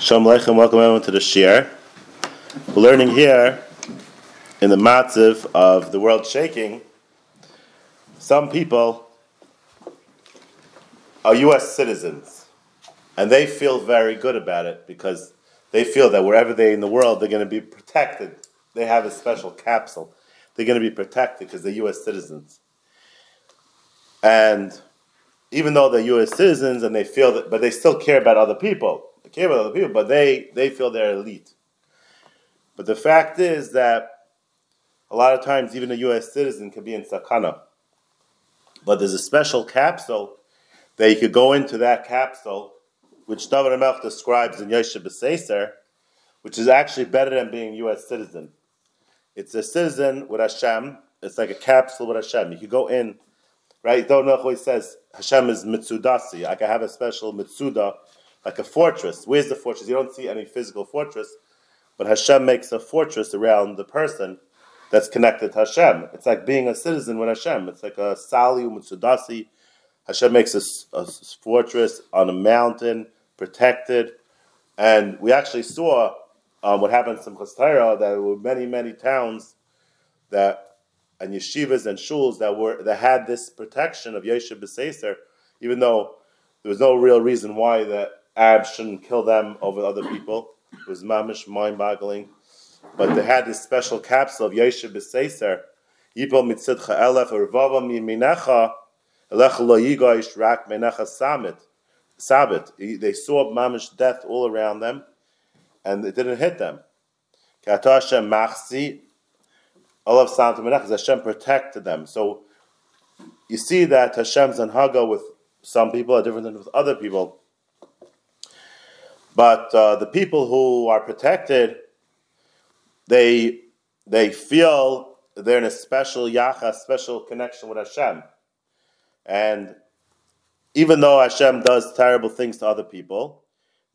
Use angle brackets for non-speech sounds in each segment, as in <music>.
Shalom Aleichem, welcome everyone to the Shir. We're learning here in the matziv of the world shaking. Some people are U.S. citizens, and they feel very good about it because they feel that wherever they're in the world, they're going to be protected. They have a special capsule. They're going to be protected because they're U.S. citizens. And even though they're U.S. citizens and they feel that, but they still care about other people care about other people, but they, they feel they're elite. But the fact is that a lot of times even a U.S. citizen can be in sakana. But there's a special capsule that you could go into that capsule, which David Melch describes in Yoshe B'Seser, which is actually better than being a U.S. citizen. It's a citizen with Hashem. It's like a capsule with Hashem. You could go in, right? David Melch always says Hashem is mitzudasi. I can have a special mitzuda like a fortress. Where's the fortress? You don't see any physical fortress, but Hashem makes a fortress around the person that's connected to Hashem. It's like being a citizen with Hashem. It's like a sali umutsudasi. Hashem makes a, a, fortress on a mountain, protected. And we actually saw um, what happened in Simchas Torah, that there were many, many towns that and yeshivas and shuls that were that had this protection of Yeshiv B'Seser, even though there was no real reason why that Arabs shouldn't kill them over other people. It was mamish, mind-boggling. But they had this special capsule of Yeshe B'Seiser, Yipol mitzidcha elef ervava minecha, elech lo rak menecha samit. Sabbath. They saw mamish death all around them, and it didn't hit them. Kata Hashem machsi, olav santa menech, Hashem protected them. So you see that Hashem's anhaga with some people are different than with other people. But uh, the people who are protected, they they feel they're in a special yacha, special connection with Hashem. And even though Hashem does terrible things to other people,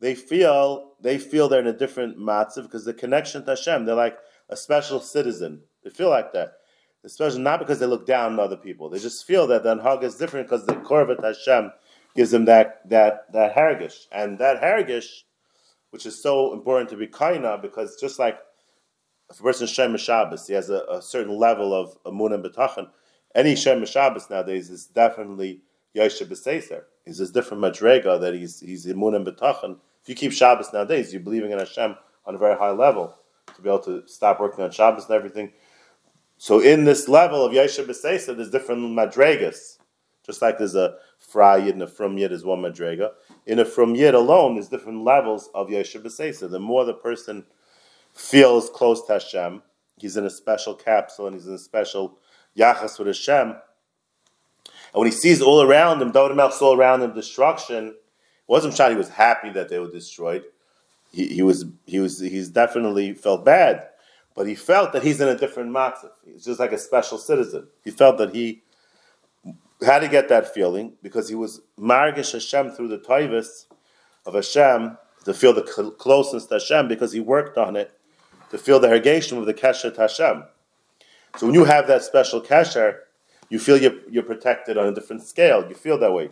they feel they feel they're in a different matzav because the connection to Hashem, they're like a special citizen. They feel like that. Especially not because they look down on other people. They just feel that the anhag is different because the korvat Hashem gives them that that that haragish. And that haragish which is so important to be kaina because just like if a person Shem Shabbos, he has a, a, certain level of amun and betachan. Any Shem Shabbos nowadays is definitely Yoshe B'Seser. He's this different madrega that he's he's amun and betachan. If you keep Shabbos nowadays, you're believing in Hashem on a very high level to be able to stop working on Shabbos and everything. So in this level of Yoshe B'Seser, there's different madregas. Just like there's a fra yid and a from yid is one madrega in a from yid alone, there's different levels of Yeshua B'Seisa. The more the person feels close to Hashem, he's in a special capsule and he's in a special yachas with Hashem. And when he sees all around him, David Melch saw around him destruction, it wasn't shot he was happy that they were destroyed. He, he was he was he's definitely felt bad, but he felt that he's in a different matzah. He's just like a special citizen. He felt that he how to get that feeling? Because he was margish Hashem through the taivas of Hashem to feel the closeness to Hashem because he worked on it to feel the hergation of the kesher to Hashem. So when you have that special kesher, you feel you're, you're protected on a different scale. You feel that way.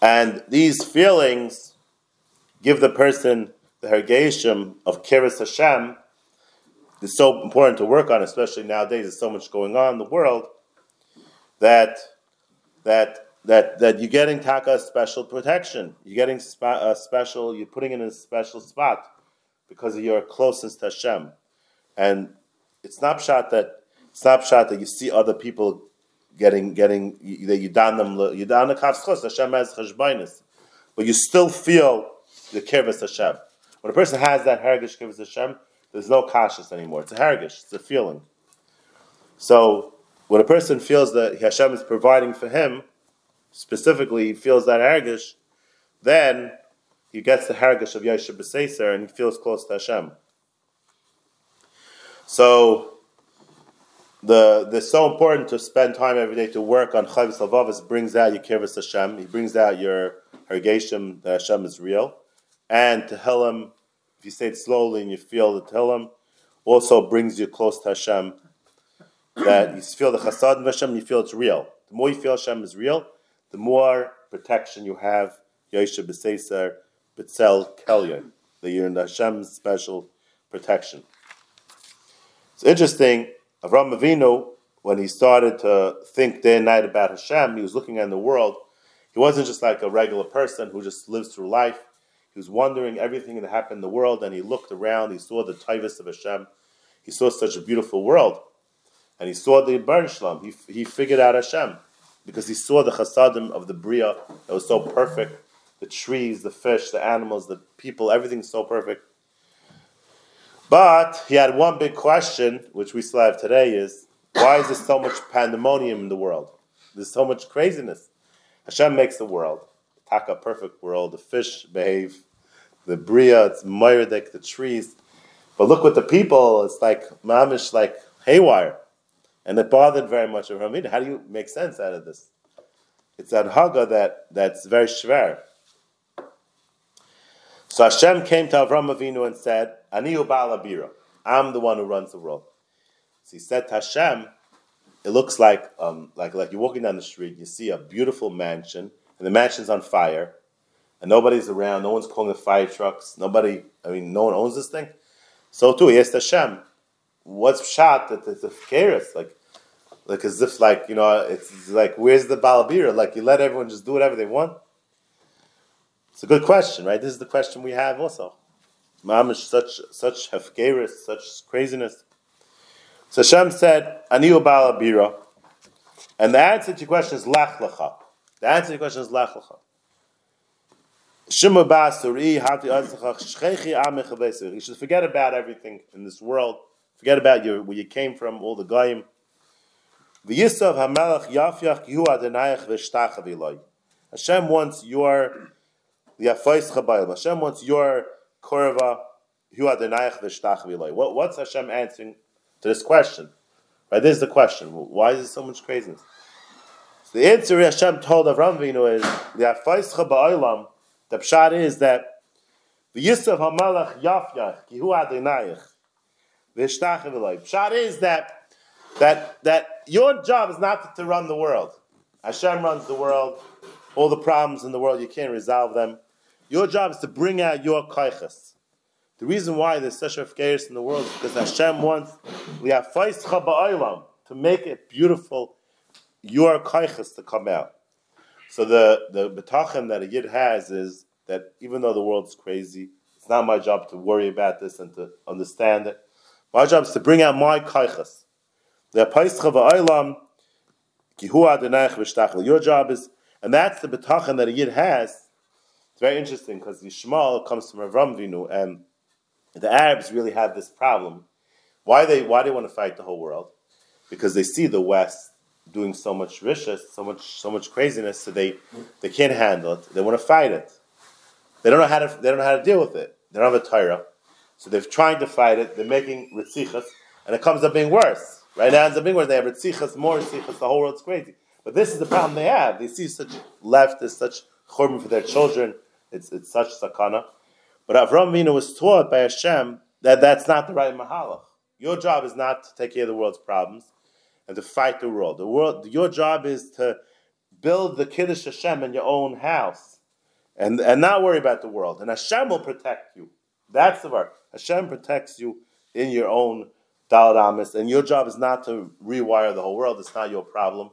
And these feelings give the person the hergation of kiris Hashem. It's so important to work on, especially nowadays. There's so much going on in the world that that that that you're getting taka special protection. You're getting special. You're putting in a special spot because of your closeness to Hashem, and it's not shot that it's not shot that you see other people getting getting that you down them you down the kafschos Hashem has cheshbainis, but you still feel the kivus Hashem. When a person has that herigish kivus Hashem, there's no kashas anymore. It's a herigish. It's a feeling. So when a person feels that Hashem is providing for him, specifically he feels that Hargish, then he gets the Hargish of Yeshua B'Seser and he feels close to Hashem. So, the, it's so important to spend time every day to work on Chavis Lavavis brings out your Kirvis Hashem, he brings out your Hargeshim that Hashem is real, and Tehillim, if you say it slowly and you feel the Tehillim, also brings you close to Hashem that you feel the chasad of Hashem, you feel it's real. The more you feel Hashem is real, the more protection you have, Yoshe B'Seser, B'tzel Kelyon, that you're in Hashem's special protection. It's interesting, Avram Avinu, when he started to think day and night about Hashem, he was looking at the world. He wasn't just like a regular person who just lives through life. He was wondering everything that happened in the world, and he looked around. He saw the tivus of Hashem. He saw such a beautiful world, and he saw the Bar He, he figured out Hashem because he saw the chasadim of the bria that was so perfect. The trees, the fish, the animals, the people, everything's so perfect. But he had one big question, which we still have today, is why is there so much pandemonium in the world? There's so much craziness. Hashem makes the world, taka perfect world. The fish behave, the bria, it's myridic, the trees. But look with the people, it's like mamish, like haywire, and it bothered very much of Ramina. How do you make sense out of this? It's that haga that that's very shver. So Hashem came to Avram Avinu and said, Aniyu Ba'alabira. I'm the one who runs the world. So he said to Hashem, it looks like, um, like, like you're walking down the street, you see a beautiful mansion, and the mansion's on fire, and nobody's around, no one's calling the fire trucks, nobody, I mean, no one owns this thing. So too, he asked Hashem, what's shot that it's a chaos? Like, like as if like, you know, it's like, where's the Balabira? Like, you let everyone just do whatever they want? It's a good question, right? This is the question we have also. Mamish, such such hefkeris, such craziness. So Hashem said, Aniu Balabira. And the answer to your question is Lech Lecha. The answer to your question is Lech Lecha. You should forget about everything in this world. Forget about your, where you came from, all the goyim. V'yisav hamelach yafyach yu adenayach v'shtach Hashem wants your Hashem wants your korva what, What's Hashem answering to this question? Right, this is the question. Why is there so much craziness? So the answer Hashem told Avram Avinu is the pshat is that the Yisuf Hamalach Yafyach Kihu Adonayich V'Shtach Pshat is that that that your job is not to run the world. Hashem runs the world. All the problems in the world you can't resolve them. Your job is to bring out your kaiches. The reason why there's such a in the world is because Hashem wants to make it beautiful, your kaiches to come out. So the the betachem that a yid has is that even though the world's crazy, it's not my job to worry about this and to understand it. My job is to bring out my kaiches. The Your job is, and that's the betachem that a yid has it's very interesting because the Shmuel comes from Avram Vinu, and the Arabs really have this problem. Why they why they want to fight the whole world? Because they see the West doing so much vicious, so much so much craziness, so they they can't handle it. They want to fight it. They don't know how to they don't know how to deal with it. They don't have a Torah, so they're trying to fight it. They're making ritzichas, and it comes up being worse. Right now, ends up being. They have ritzichas, more ritzichas. The whole world's crazy. But this is the problem they have. They see such leftists, such churban for their children it's, it's such sakana. But Avram Avinu was taught by Hashem that that's not the right mahalach. Your job is not to take care of the world's problems and to fight the world. The world, your job is to build the kiddush Hashem in your own house, and and not worry about the world. And Hashem will protect you. That's the word. Hashem protects you in your own daladamis, and your job is not to rewire the whole world. It's not your problem.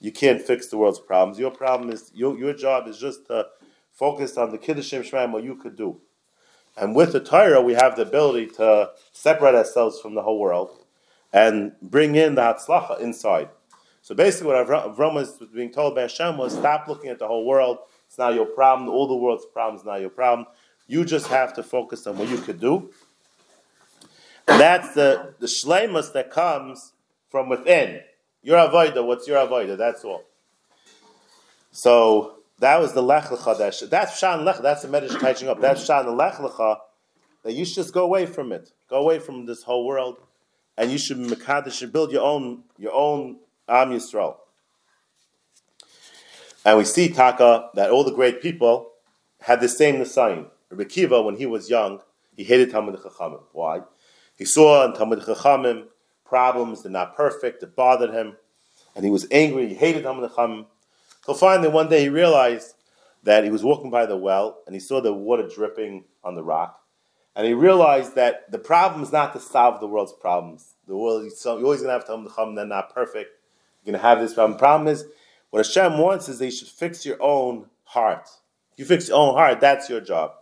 You can't fix the world's problems. Your problem is your your job is just to focus on the Kiddushim Shemaim, what you could do. And with the Torah, we have the ability to separate ourselves from the whole world and bring in the Hatzlacha inside. So basically, what Avram was being told by Hashem was stop looking at the whole world. It's not your problem. All the world's problems not your problem. You just have to focus on what you could do. And that's the, the shlemus that comes from within. Your avoida, what's your avoida? That's all. So that was the Lech Lecha. That's Shan Lech. That's the Medish catching up. That's Shan Lech Lecha. That you should just go away from it. Go away from this whole world, and you should Mekadesh should build your own your own Am Yisrael. And we see Taka that all the great people had the same Nisayin. Rabbi Kiva, when he was young, he hated Talmud Chachamim. Why? He saw in Talmud Chachamim problems, they're not perfect, it bothered him, and he was angry, he hated Talmud Chachamim. So finally, one day he realized that he was walking by the well and he saw the water dripping on the rock, and he realized that the problem is not to solve the world's problems. The world, you're always going to have the chum, they're not perfect. You're going to have this problem. The problem is, what Hashem wants is that you should fix your own heart. You fix your own heart, that's your job.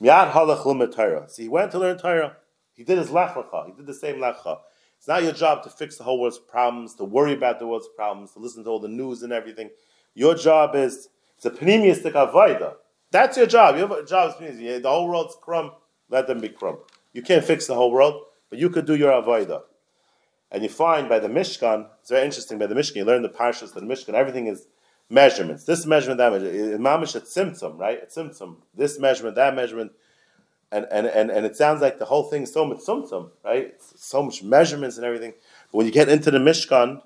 Halach. So he went to learn Torah. He did his lechacha. He did the same lechacha. It's not your job to fix the whole world's problems, to worry about the world's problems, to listen to all the news and everything. Your job is it's a panemiistic avoida. That's your job. Your job is the whole world's crumb. Let them be crumb. You can't fix the whole world, but you could do your avoida. And you find by the Mishkan, it's very interesting. By the Mishkan, you learn the parshas the Mishkan. Everything is measurements. This measurement, that measurement. Mamish at symptom, right? It's symptom. This measurement, that measurement. And, and, and, and it sounds like the whole thing is so much symptom, right? It's so much measurements and everything. But when you get into the Mishkan,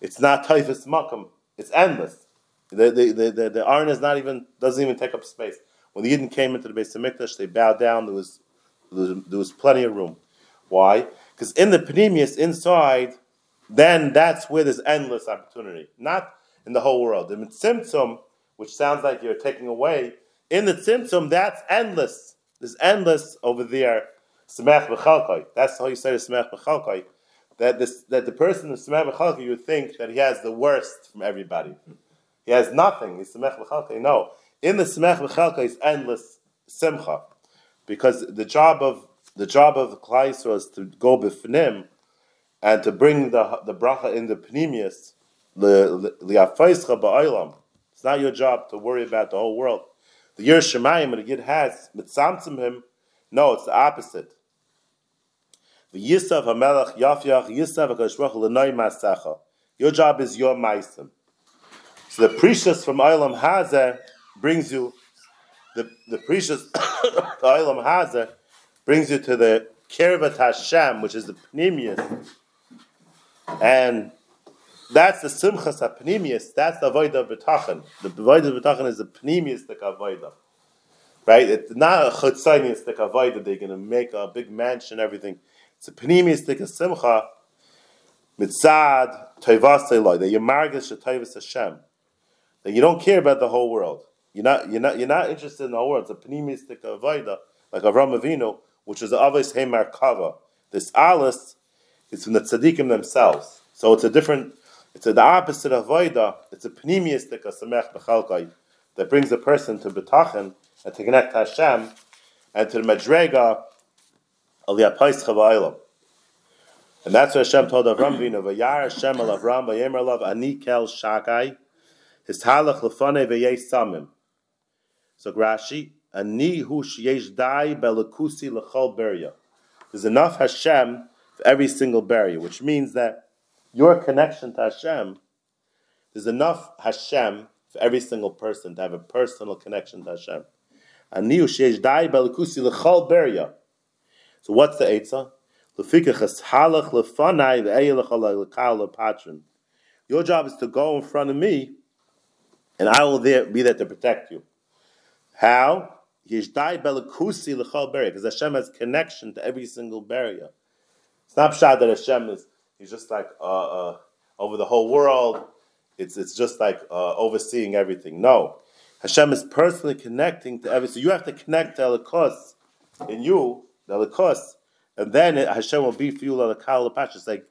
it's not typhus makam. It's endless. The, the, the, the, the Arn is not even, doesn't even take up space. When the Yidden came into the base of Mikdash, they bowed down. There was, there was, there was plenty of room. Why? Because in the Panemius, inside, then that's where there's endless opportunity. Not in the whole world. In The Tzimtzum, which sounds like you're taking away, in the Tzimtzum, that's endless. There's endless over there. Semech b'chalkai. That's how you say Semech b'chalkai. That this that the person in Semech b'chalkai, you would think that he has the worst from everybody. He has nothing. He's Semech b'chalkai. No, in the Semech b'chalkai is endless simcha, because the job of the job of Klai was to go b'fnim and to bring the the bracha in the pnimius it's not your job to worry about the whole world. The Yer Shemayim that Yid has, mitzamtzim him, no, it's the opposite. The Yisav HaMelech Yafyach Yisav HaKadosh L'noi Masacha. Your job is your meisim. So the precious from Olam Hazeh brings you the the precious Olam Hazeh brings you to the Kirvat Hashem, which is the Pnimius, and that's the simchas apnimius. That's the avodah betachan. The avodah betachan is the pnimius avodah, right? It's not a chutzanius avodah. They're going to make a big mansion, everything. It's a pnimius simcha mitzad toivas That you're margish toivas Hashem. That you don't care about the whole world. You're not. You're not. You're not interested in the whole world. It's a pnimius avodah, like Avram Avinu, which is the avos hemar kava. This alis is from the tzaddikim themselves. So it's a different it's the opposite of Voida. It's a pneumistic, a samech bechalkai, that brings a person to betachin and to connect to Hashem and to the madrega al yapais chavailam. And that's what Hashem told Avram Vino, Vayar Hashem al Avram, Vayemer Lav, Ani kel shakai, his halach lefane v'yesh samim. So Grashi, Ani hu sheyesh dai belakusi lechol beria. There's enough Hashem for every single barrier, which means that your connection to Hashem, there's enough Hashem for every single person to have a personal connection to Hashem. So what's the Eitzah? Your job is to go in front of me, and I will there, be there to protect you. How? Because Hashem has connection to every single barrier. It's not shot that Hashem is He's just like uh, uh, over the whole world. It's it's just like uh, overseeing everything. No, Hashem is personally connecting to everything. So you have to connect to Elikos in you, the Elikos, and then it, Hashem will be for you the Elikal It's like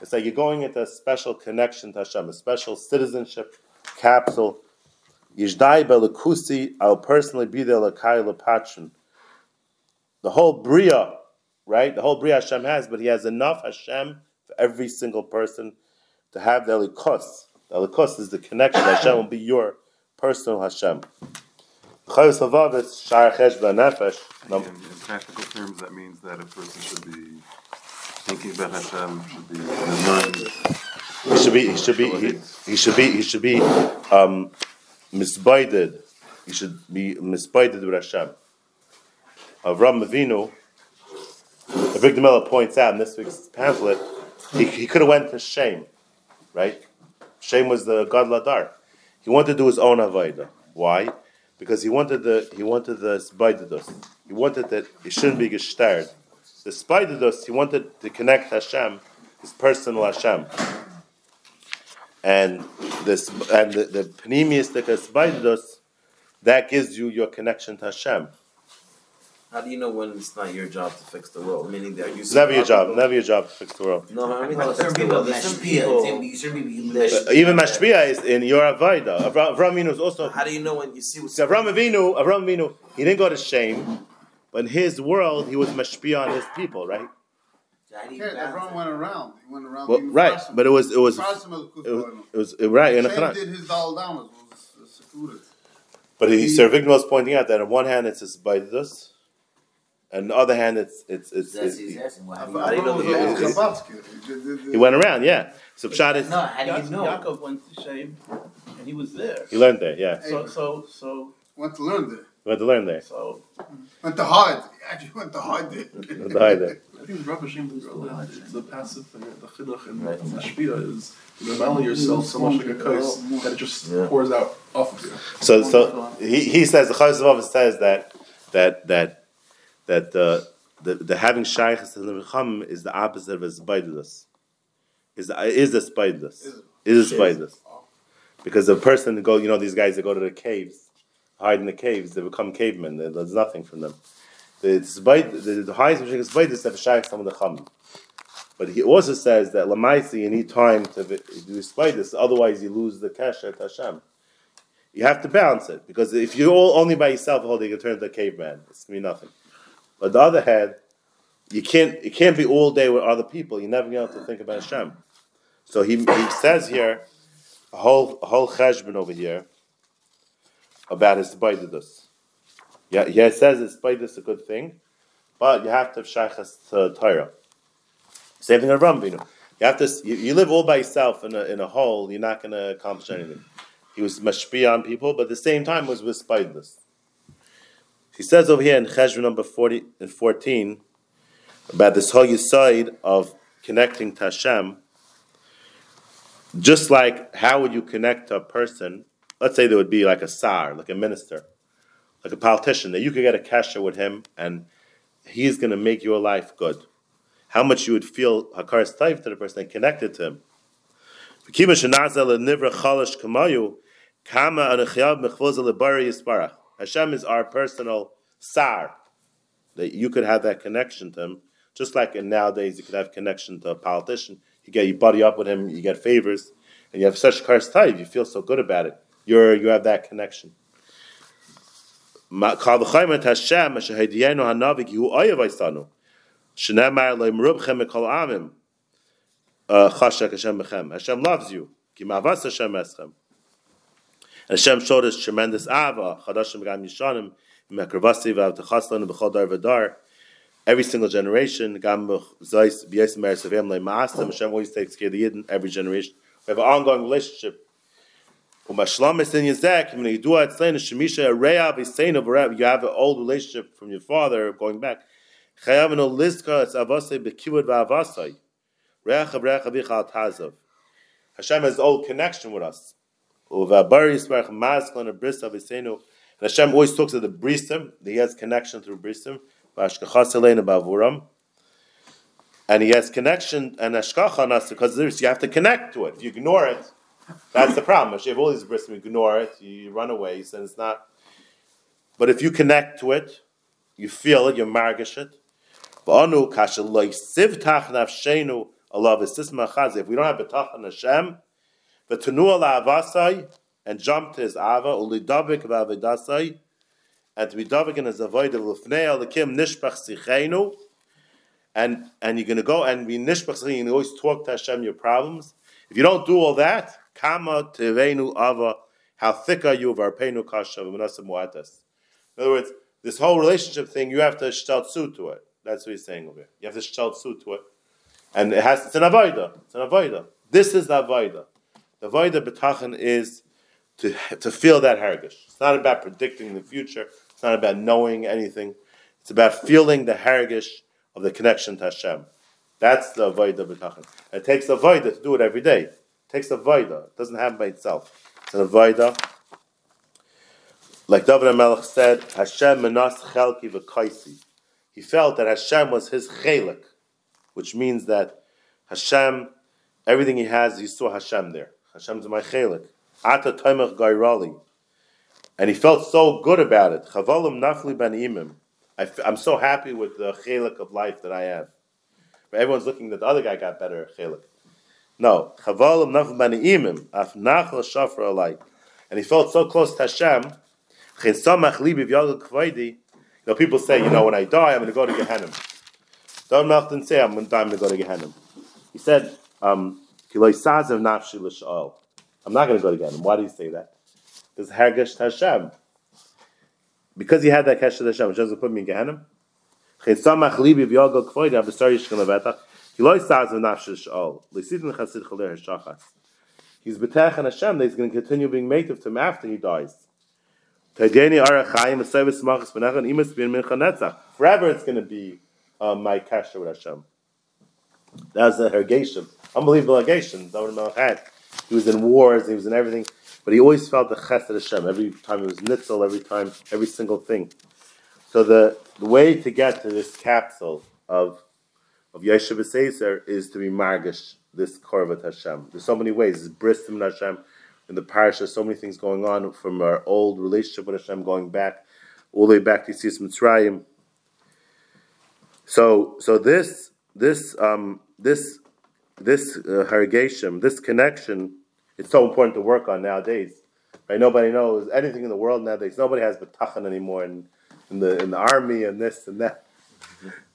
it's like you're going into a special connection to Hashem, a special citizenship capsule. Yishdai Belikusi, I'll personally be there Lakai Lepatrin. The whole Bria, right? The whole Bria Hashem has, but he has enough Hashem every single person to have the elikos. The elikos is the connection. <coughs> Hashem will be your personal Hashem. In practical terms, that means that a person should be thinking about Hashem, should be He should be. He should be. He, he should be. He should be um, misguided. He should be misguided with Hashem. Avram Avinu, the Big points out in this week's pamphlet he, he could have went to Shame, right? Shame was the god Ladar. He wanted to do his own avodah. Why? Because he wanted the he wanted the spaidus. He wanted that it shouldn't be gestarred. The spaidus he wanted to connect Hashem, his personal Hashem. And this and the, the panemius the spaidus, that gives you your connection to Hashem. How do you know when it's not your job to fix the world? Meaning that you It's never your job. Never your job to fix the world. No, I mean But not certain fix the people some people. You certain people you There's- mashpia. Even Mashpia is in your Avodah. Avram Avram Avinu is also. How do you know when you see what's So Avram Avinu, Avram Avinu, he didn't go to shame, but in his world, he was Mashpia on his people, right? How do you Yeah, balance everyone it? went around. He went around. Well, right, but it was it was it Frasim of the was, it was right in the Shem Quran. did his Dal Damas, was secluded. But he, Sir Vigna was pointing out that on one hand it's his Baidus, and on the other hand it's it's it's, That's it's- his asking. Why? I do you- How know he it was- was Chabatsky. He did- did- he went around, yeah. So Pshat is No, how do you know? Yaakov went to Shem, and he was there. he learned there, yeah. So, so, so, Went to learn there. Went to learn there. so. Went to hide. He actually went to hide there. Went to hide there. <laughs> I think Rabbi Shem is it's the passive thing, the chinuch and Right. the shpia is you know, allowing yourself so much like a kais that it just Yeah. pours out off of you. So so he, he says the Chazal says that that that that the the, the having shaykhs in the Mecham is the opposite of a Baidus. Is is a Baidus. Is a Baidus. Because the person that go, you know, these guys that go to the caves, hide in the caves, they become cavemen. There's nothing from them. The Zbaid- the, the highest of is Baidus that shaykh some the Chum. But he also says that Lamaisi you need time to be- do Baidus, otherwise you lose the Kesher to Hashem. You have to balance it because if you're all only by yourself, oh, hold you can turn into a caveman. It's gonna be nothing. But the other hand, you can't it can't be all day with other people. You're never going to think about Hashem. So he, he says here a whole a whole cheshbon over here about his baidus. Yeah, it says his baidus a good thing, but you have to have shaykhs to Torah. Same thing with Rambinu. You have to you, you live all by yourself in a in a hole. You're not going to accomplish anything. He was mashpia on people, but at the same time was with spaidus. He says over here in Cheshbon number 40 and 14 about this whole side of connecting to Hashem. Just like how would you connect to a person? Let's say there would be like a sar, like a minister, like a politician, that you could get a kasha with him and he's going to make your life good. How much you would feel hakaras taif to the person and connected to him. Kama Hashem is our personal sar. That you could have that connection to him, just like in nowadays you could have connection to a politician. You get you buddy up with him, you get favors, and you have such kars taif. You feel so good about it. You're you have that connection. Uh. Hashem loves you. Hashem. Showed us tremendous ava. Chadashim gam yishanim. V'dar. Every single generation, gam zayis b'yesim mer le'ma'astem. Hashem always takes care of the Yidden, every generation. We have an ongoing relationship. Umashlam is in Yazek, when you do it, Shemisha, Visaina, Barev, you have an old relationship from your father going back. Chayavino Liska, it's Avasai, Bekiwad Vavasai. Recha, Recha, Vichal Tazav. Hashem has old connection with us. And Hashem always talks of the Brisim, he has connection through Bavuram. And he has connection and Ashkacha on us because you have to connect to it. If you ignore it, that's the problem. If you have all these brisim, you ignore it, you run away, and it's not. But if you connect to it, you feel it, you margish it. If we don't have betach on Hashem, v'tenu ala avasai, and jump to his ava, ulidavik v'avidasai, and to be davik in his avoid lufnei nishpach and and you're going to go and be nishpach sichenu, you always talk to Hashem your problems. If you don't do all that, kama tevenu ava, how thick are you of our peinu kasha v'manasa muatas. In other words, this whole relationship thing, you have to shtaltsu to it. That's what he's saying over here. You have to shtaltsu to it. And it has, it's an avoida. It's an avoida. This is the avoida. The avoida betachan is to, to feel that hergish. It's not about predicting the future. It's not about knowing anything. It's about feeling the hergish of the connection to Hashem. That's the avoida betachan. It takes a avoida to do it every day. It takes a avoida. It doesn't happen by itself. It's an avoida. Like David HaMelech said, Hashem menas chelki v'kaisi. He felt that Hashem was his chelik, which means that Hashem, everything he has, he saw Hashem there. Hashem's my chelik. Ata toimach gairali. and he felt so good about it. Chavalim nafli ben imim. I'm so happy with the chelik of life that I have. But everyone's looking that the other guy got better chelik. No, chavalim nafli ben imim af nachal shafar alai, and he felt so close to Hashem. Chesamach libi v'yagel kvaidi. You know, people say, you know, when I die, I'm going to go to Gehenna. Don Melch didn't say I'm going to die, I'm going to go to Gehenna. He said, um, I'm not going to go to Gehenna. Why do you say that? Because Hergesh Hashem. Because he had that to Hashem, which doesn't put me in Gehenna. He's betech and Hashem that he's going to continue being native to him after he dies. Forever it's going to be um, my kasha with Hashem. That's the hergation. Unbelievable hergation. David Melech had. He was in wars, he was in everything, but he always felt the chesed Hashem. Every time it was nitzel, every time, every single thing. So the, the way to get to this capsule of of Yeshiva Seiser is to be margish, this korvat Hashem. There's so many ways. There's bristim Hashem in the parish. There's so many things going on from our old relationship with Hashem going back all the way back to Yitzis Mitzrayim. So, so this, this, um, this, this uh, this connection, it's so important to work on nowadays. Right? Nobody knows anything in the world nowadays. Nobody has betachan anymore in, in the in the army and this and that.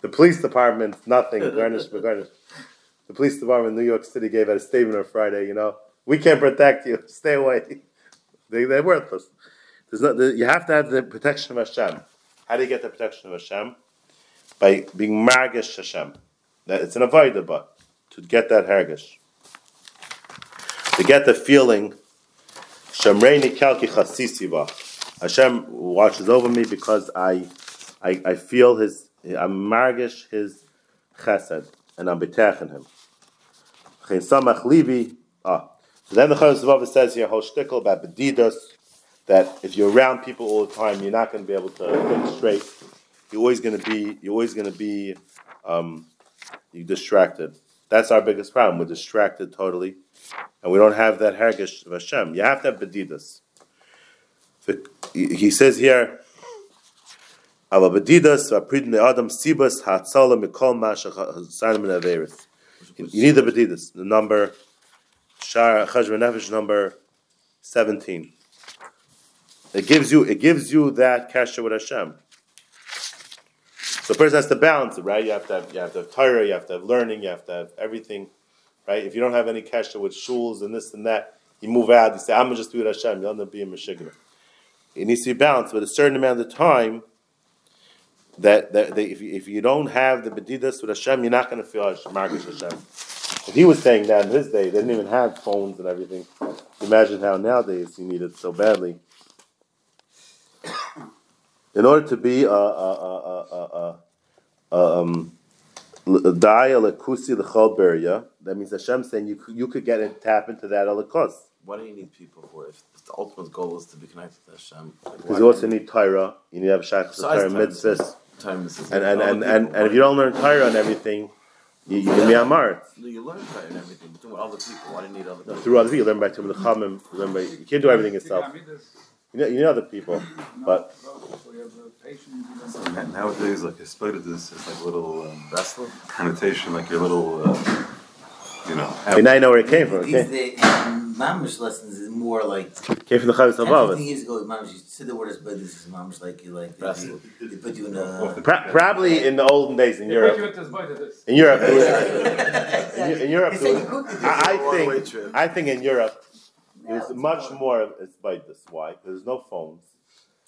The police department, nothing. Garnish, garnish. The police department in New York City gave out a statement on Friday. You know, we can't protect you. <laughs> Stay away. They, they're worthless. There's not, you have to have the protection of Hashem. How do you get the protection of Hashem? By being margish Hashem. That it's an avodah, but to get that hergish, to get the feeling, Shemreini kalki chasisiva. Hashem watches over me because I, I, I feel His, I'm margish His chesed, and I'm betachin Him. Chen samach. Ah, so then the Vava says here, whole shtickle about bedidas, that if you're around people all the time, you're not going to be able to think straight. You're always going to be, you're always going to be, um, you're distracted. That's our biggest problem. We're distracted totally, and we don't have that hergish of Hashem. You have to have bedidas. He says here, "Ava bedidas v'apridin adam sibas hatzala mikol mashach min averis." You need the bedidas. The number Shar Chajra Nefesh number seventeen. It gives you it gives you that kasha with Hashem. So person has to balance it, right? You have to have you have to have Torah, you have to have learning, you have to have everything, right? If you don't have any kasha with shuls and this and that, you move out. You say, "I'm gonna just do it Hashem." You'll end up being meshigner. It needs to be balanced, but a certain amount of time. That, that, that if, you, if you don't have the bedidas with Hashem, you're not going to feel Hashem. If he was saying that in his day, they didn't even have phones and everything. Imagine how nowadays you need it so badly. In order to be a, a, a, a, a, a um, daya lekusi l'chol beria, that means Hashem saying you could, you could get and tap into that alakos. Why do you need people for if, if the ultimate goal is to be connected to Hashem? Like, Because you also need Torah, you need to have shach Torah Besides Torah, mitzvahs, time this and and, and, and, and if you don't learn Torah and everything, you, you can be amar. You learn Torah and everything, but doing other people. Why do you need other people? Through other people, you learn by Tum Lechamim, you learn by you can't do everything yourself. You know, you know other people, but So nowadays, like I spotted this, it's like a little um, Wrestling? connotation, like your little, uh, you know. I mean, now you know where it came from. It These came, days, mamish lessons is more like came from the Chavis 10, above 15 years ago. Mamish, you sit there with us, but this is mamish like you like they, Wrestling. they put you in a. Pra- probably in the olden days in Europe. In Europe, <laughs> in, in Europe, They it say was, you cook it. I, I think. I think in Europe it Yeah, was it's much fine. more. It's by this. Why? There's no phones.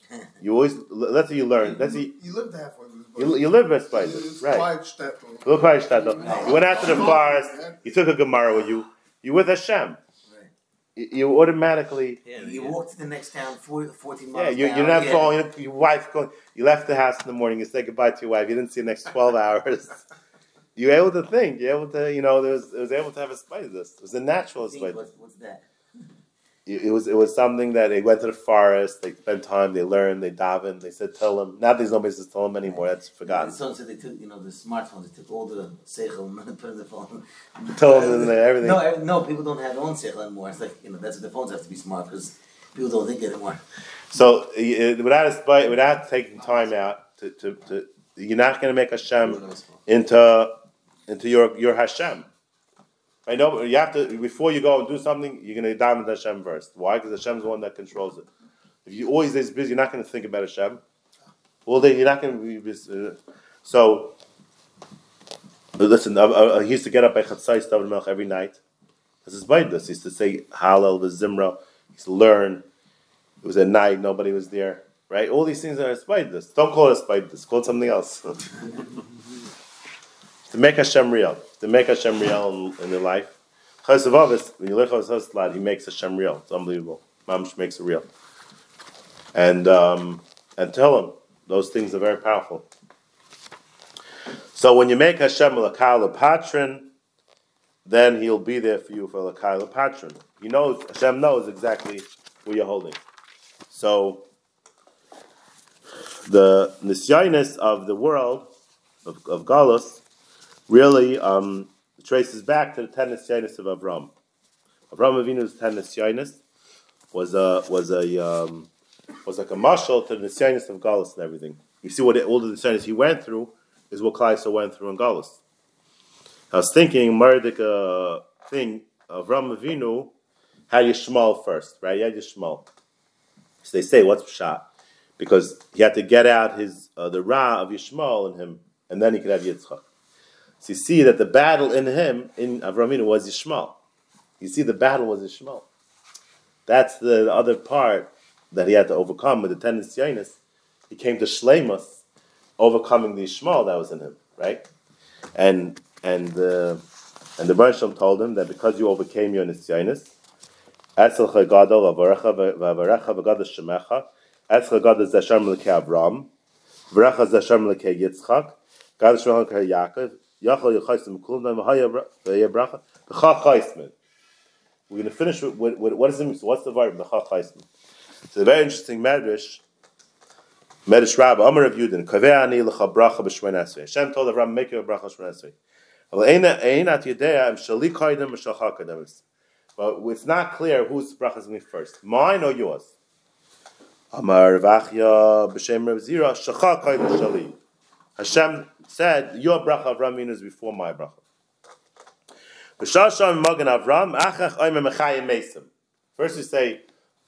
<laughs> You always let's say you learn. Let's say You lived halfway. you, you live best by It's this, right? quiet shtetl. Look how you You went out to the forest. You took a Gemara with you. You with Hashem. Right. You, you automatically. Yeah, You yeah. walk to the next town, four- 14 Yeah, miles. you, down, you're not yeah. falling. You your wife going. You left the house in the morning. You say goodbye to your wife. You didn't see the next twelve hours. <laughs> You were able to think. You were able to. You know, there was. It was able to have a spite of this. It was a natural Think, spite. what's, what's that? It, it was. It was something that they went to the forest. They spent time. They learned. They davened. They said tell them. Now there's no nobody to tell them anymore. That's forgotten. So, so they took, you know, the smartphones. They took all the seichel and put <laughs> in the phone. Tell them everything. No, no, people don't have own seichel anymore. It's like you know, that's the phones have to be smart because People don't think anymore. So without a without taking time out to, to, to you're not going to make Hashem into into your your Hashem. I know you have to before you go and do something, you're dive into Hashem first. Why? Because Hashem's the one that controls it. If you always is busy, you're not to think about Hashem. Well, then you're not to be busy. Uh, So uh, listen, I, I, I used to get up by Chatzai David Melch every night. This is Baidus. He used to say Hallel, the Zimra. He used to learn. It was at night, nobody was there. Right? All these things are Spaidus. Don't call it Spaidus, call it something else. <laughs> to make Hashem real. To make Hashem real in, in their life. Chesavavis, when you look at lad, he makes Hashem real. It's unbelievable. Mamsh makes it real. And um, and tell him those things are very powerful. So when you make Hashem a patron, then he'll be there for you for lakal patron. He knows Hashem knows exactly where you're holding. So the nisyanis of the world of, of Galus really um, traces back to the ten nisyanis of Avram. Avram Avinu's ten nisyanis was a was a um, was like a marshal to the nisyanis of Galus and everything. You see what it, all the nisyanis he went through is what Klaisa went through in Galus. I was thinking Mardik uh, thing Avram Avinu had Yishmael first, right? He had Yishmael. So they say, what's Pshat? Because he had to get out his uh, the Ra of Yishmael in him, and then he could have Yitzchak. So you see that the battle in him, in Avraminu, was Yishmael. You see the battle was Yishmael. That's the, the other part that he had to overcome with the ten Nisyanis. He came to Shlemus, overcoming the Yishmael that was in him, right? And and uh, and the Bershom told him that because you overcame your Nisyanis, Etzelcha Gadol Avarecha Vavarecha V'Gadol Shemecha Etzelcha Gadol Zeshem L'Kei Avram V'Recha Zeshem L'Kei Yitzchak Gadol Shemech L'Kei Yaakov We're going to finish with, with, with it mean? So what's the verb V'Cha Chaisman? It's a very interesting medrash Medrash Rabba Amar of Yudin Kaveh Ani L'Cha Bracha B'Shwen Esrei Hashem told Avram make you a bracha B'Shwen Esrei but it's not clear whose bracha is going to be first, mine or yours. Amar Vachya b'shem Rav Zira shacha koydem shali. Hashem said, "Your bracha of Ramin is before my bracha." Avram. First we say,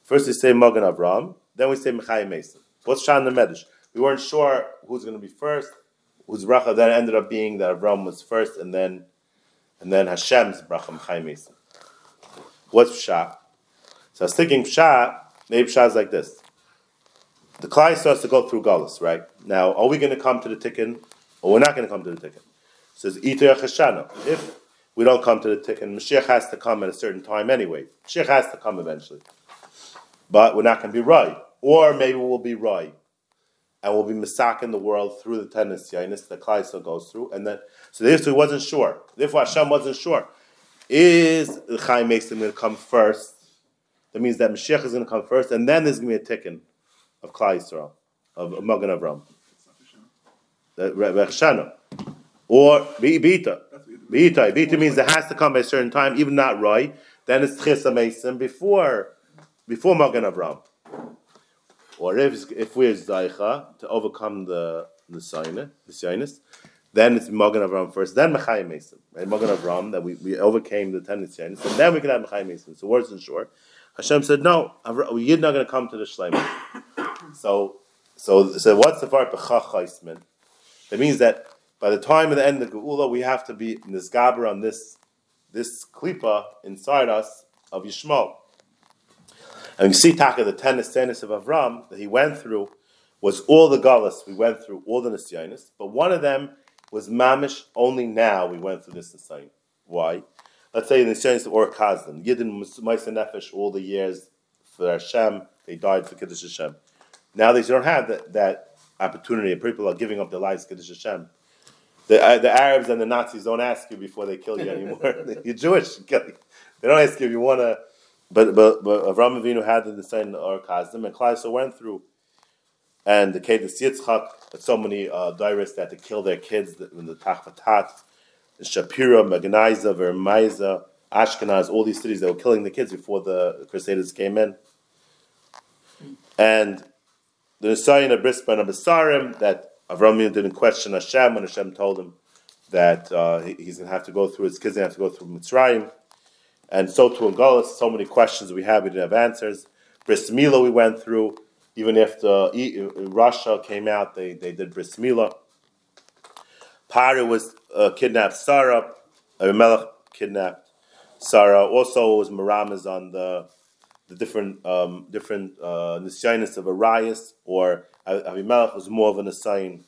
first we say magen Avram, then we say mechayim mesim. What's Shan the Medish? We weren't sure who's going to be first whose bracha then ended up being that Avram was first, and then and then Hashem's bracha Mechayim mesim. What's pshat? So I was thinking pshat. Maybe pshat is like this. The Klai starts to go through Galus, right? Now, are we going to come to the tikkun, or we're not going to come to the tikkun? Says Iter Chashana. If we don't come to the tikkun, Mashiach has to come at a certain time anyway. Mashiach has to come eventually, but we're not going to be right, or maybe we'll be right and we'll be misak in the world through the ten nisyanis that Klaisa goes through, and then so therefore he wasn't sure. Therefore Hashem wasn't sure. Is the Chaim Mason going to come first? That means that Mashiach is going to come first, and then there's going to be a tikkun of Klai Yisrael, of, of Magen Avram, Rechshana, or Beita. Beita. Bita means it has to come at a certain time, even not right. Then it's Chisa Mason before before Magen Avram. Or if if we're Zaycha to overcome the the sinus, then it's Magen Avram first, then Mechayim Mason. Right? Magen Avram, that we, we overcame the ten sinus, and then we can have Mechayim Mason. So words and short. Hashem said, no, you're not going to come to the Shleimus. so, so, so what's the part B'chachaisman? That means that by the time of the end of the Geula, we have to be in this on this this klipa inside us of Yishmael. And we see Taka, the ten Nisyanis of Avram that he went through was all the Galus. We went through all the Nisyanis, but one of them was Mamish. Only now we went through this Nisyan. Why? Let's say the Nisyanis of Or Kazan. Yidden Maisa Nefesh all the years for Hashem, they died for Kiddush Hashem. Now they don't have that, that opportunity. People are giving up their lives Kiddush Hashem. The, uh, the Arabs and the Nazis don't ask you before they kill you anymore. <laughs> <laughs> You're Jewish. <laughs> They don't ask you if you want to but but but Avram Avinu had the same or Kazdim, and Klaiso went through, and the Kedah Yitzchak, so many uh, that had to kill their kids in the Tachvatat, Shapira, Magnaiza, Vermaiza, Ashkenaz, all these cities that were killing the kids before the Crusaders came in. and the Nisayan of Besarim that Avram didn't question Hashem when Hashem told him that uh, he- he's going to have to go through his kids going to have to go through Mitzrayim, and so too in Golis. So many questions we have, we didn't have answers. Bris Milah we went through. Even after Russia came out, they, they did Bris Milah. Pari was uh, kidnapped Sarah. Abimelech kidnapped Sarah. Also, was Maramas on the the different um, different uh, of Arias, or Abimelech was more of an assign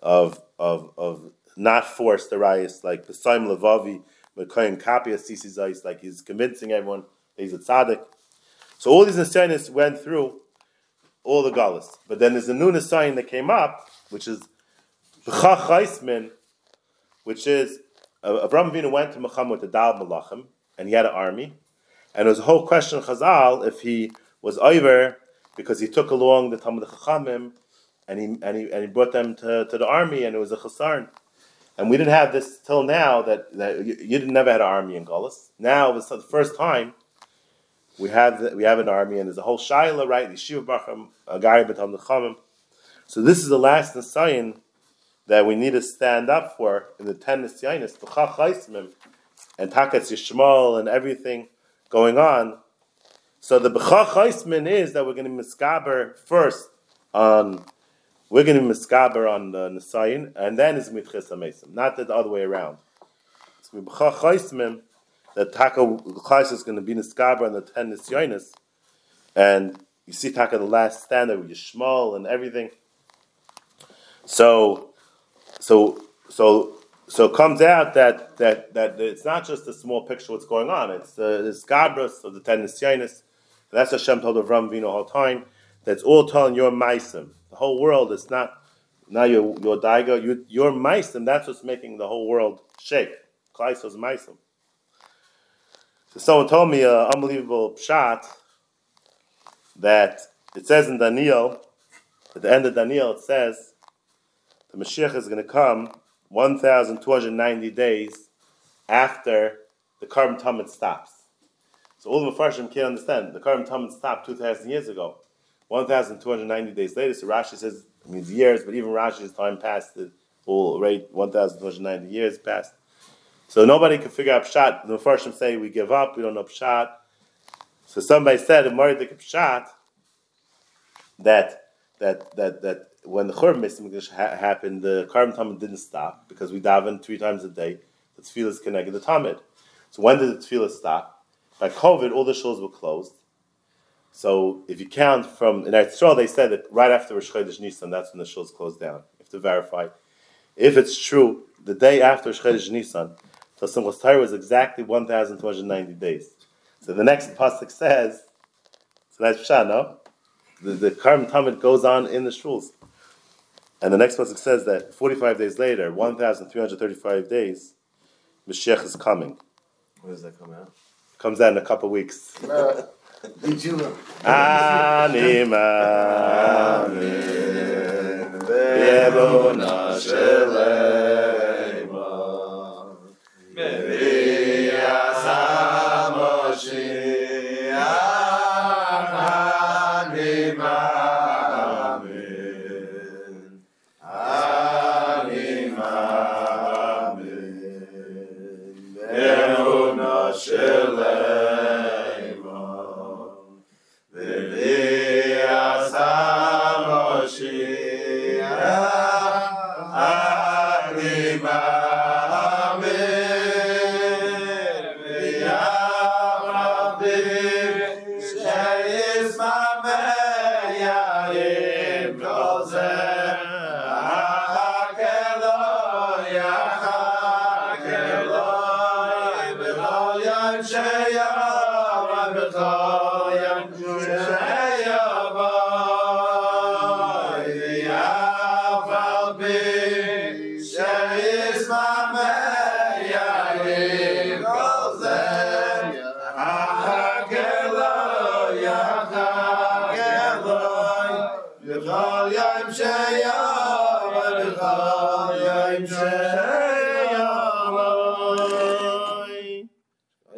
of of of not forced Arias, like Besaim Levavi, Mekayin Kapia Sisizais, like he's convincing everyone that he's a tzaddik. So all these nisyanis went through all the galas, but then there's a new nisyan that came up, which is Chaismin, which is uh, Abraham Avinu went to Muhammad the Dal Malachim, and he had an army, and it was a whole question Chazal if he was over because he took along the Talmud Chachamim, and he and he and he brought them to, to the army, and it was a chasarn. And we didn't have this till now that, that you, you never had an army in Golis. Now it was the first time we have the, we have an army, and there's a whole shaila right, Yeshiva Bacham, Agari B'Tam Chachamim. So this is the last Nisayan that we need to stand up for in the ten Nisyanis, B'chach Chaismim, and Takas Yishmael and everything going on. So the B'chach Chaismin is that we're going to be miskaber first on, we're going to be miskaber on the Nisayin, and then it's Mitchis HaMesim, not the other way around. It's B'chach Chaismim, that Taka Chais is going to be miskaber on the ten Nisyanis, and you see Taka the last standard with Yishmael and everything. So, so, so, so it comes out that that that it's not just a small picture what's going on. It's the it's Gabrus of the ten Nisyanis. That's Hashem told Avram Vino whole time. That's all telling your meisim. The whole world is not now your your daiga. You, your meisim. That's what's making the whole world shake. Klaisos meisim. So someone told me an unbelievable shot that it says in Daniel, at the end of Daniel, it says the Mashiach is going to come 1,290 days after the korban tamid stops. So all the Mepharshim can't understand. The korban tamid stopped 2,000 years ago. 1,290 days later, so Rashi says, it means years, but even Rashi's time passed, whole rate, 1,290 years passed. So nobody could figure out Pshat. The Mepharshim say, we give up, we don't know Pshat. So somebody said in Maridik Pshat that that that that when the Churban Mikdash ha- happened, the korban tamid didn't stop because we daven three times a day. The tefillah connected the Talmud. So when did the tefillah stop? By COVID, all the shuls were closed. So if you count from in Eretz Yisrael, they said that right after Rosh Chodesh Nisan, that's when the shuls closed down. You have to verify. If it's true, the day after Rosh Chodesh Nisan, so Simchas Torah was exactly 1,290 days. So the next pasuk says, so that's Pshat, no? The, the Karm Talmud goes on in the shuls. And the next pasuk says that 45 days later, 1,335 days, Mashiach is coming. Where does that come out? Comes out in a couple weeks. Did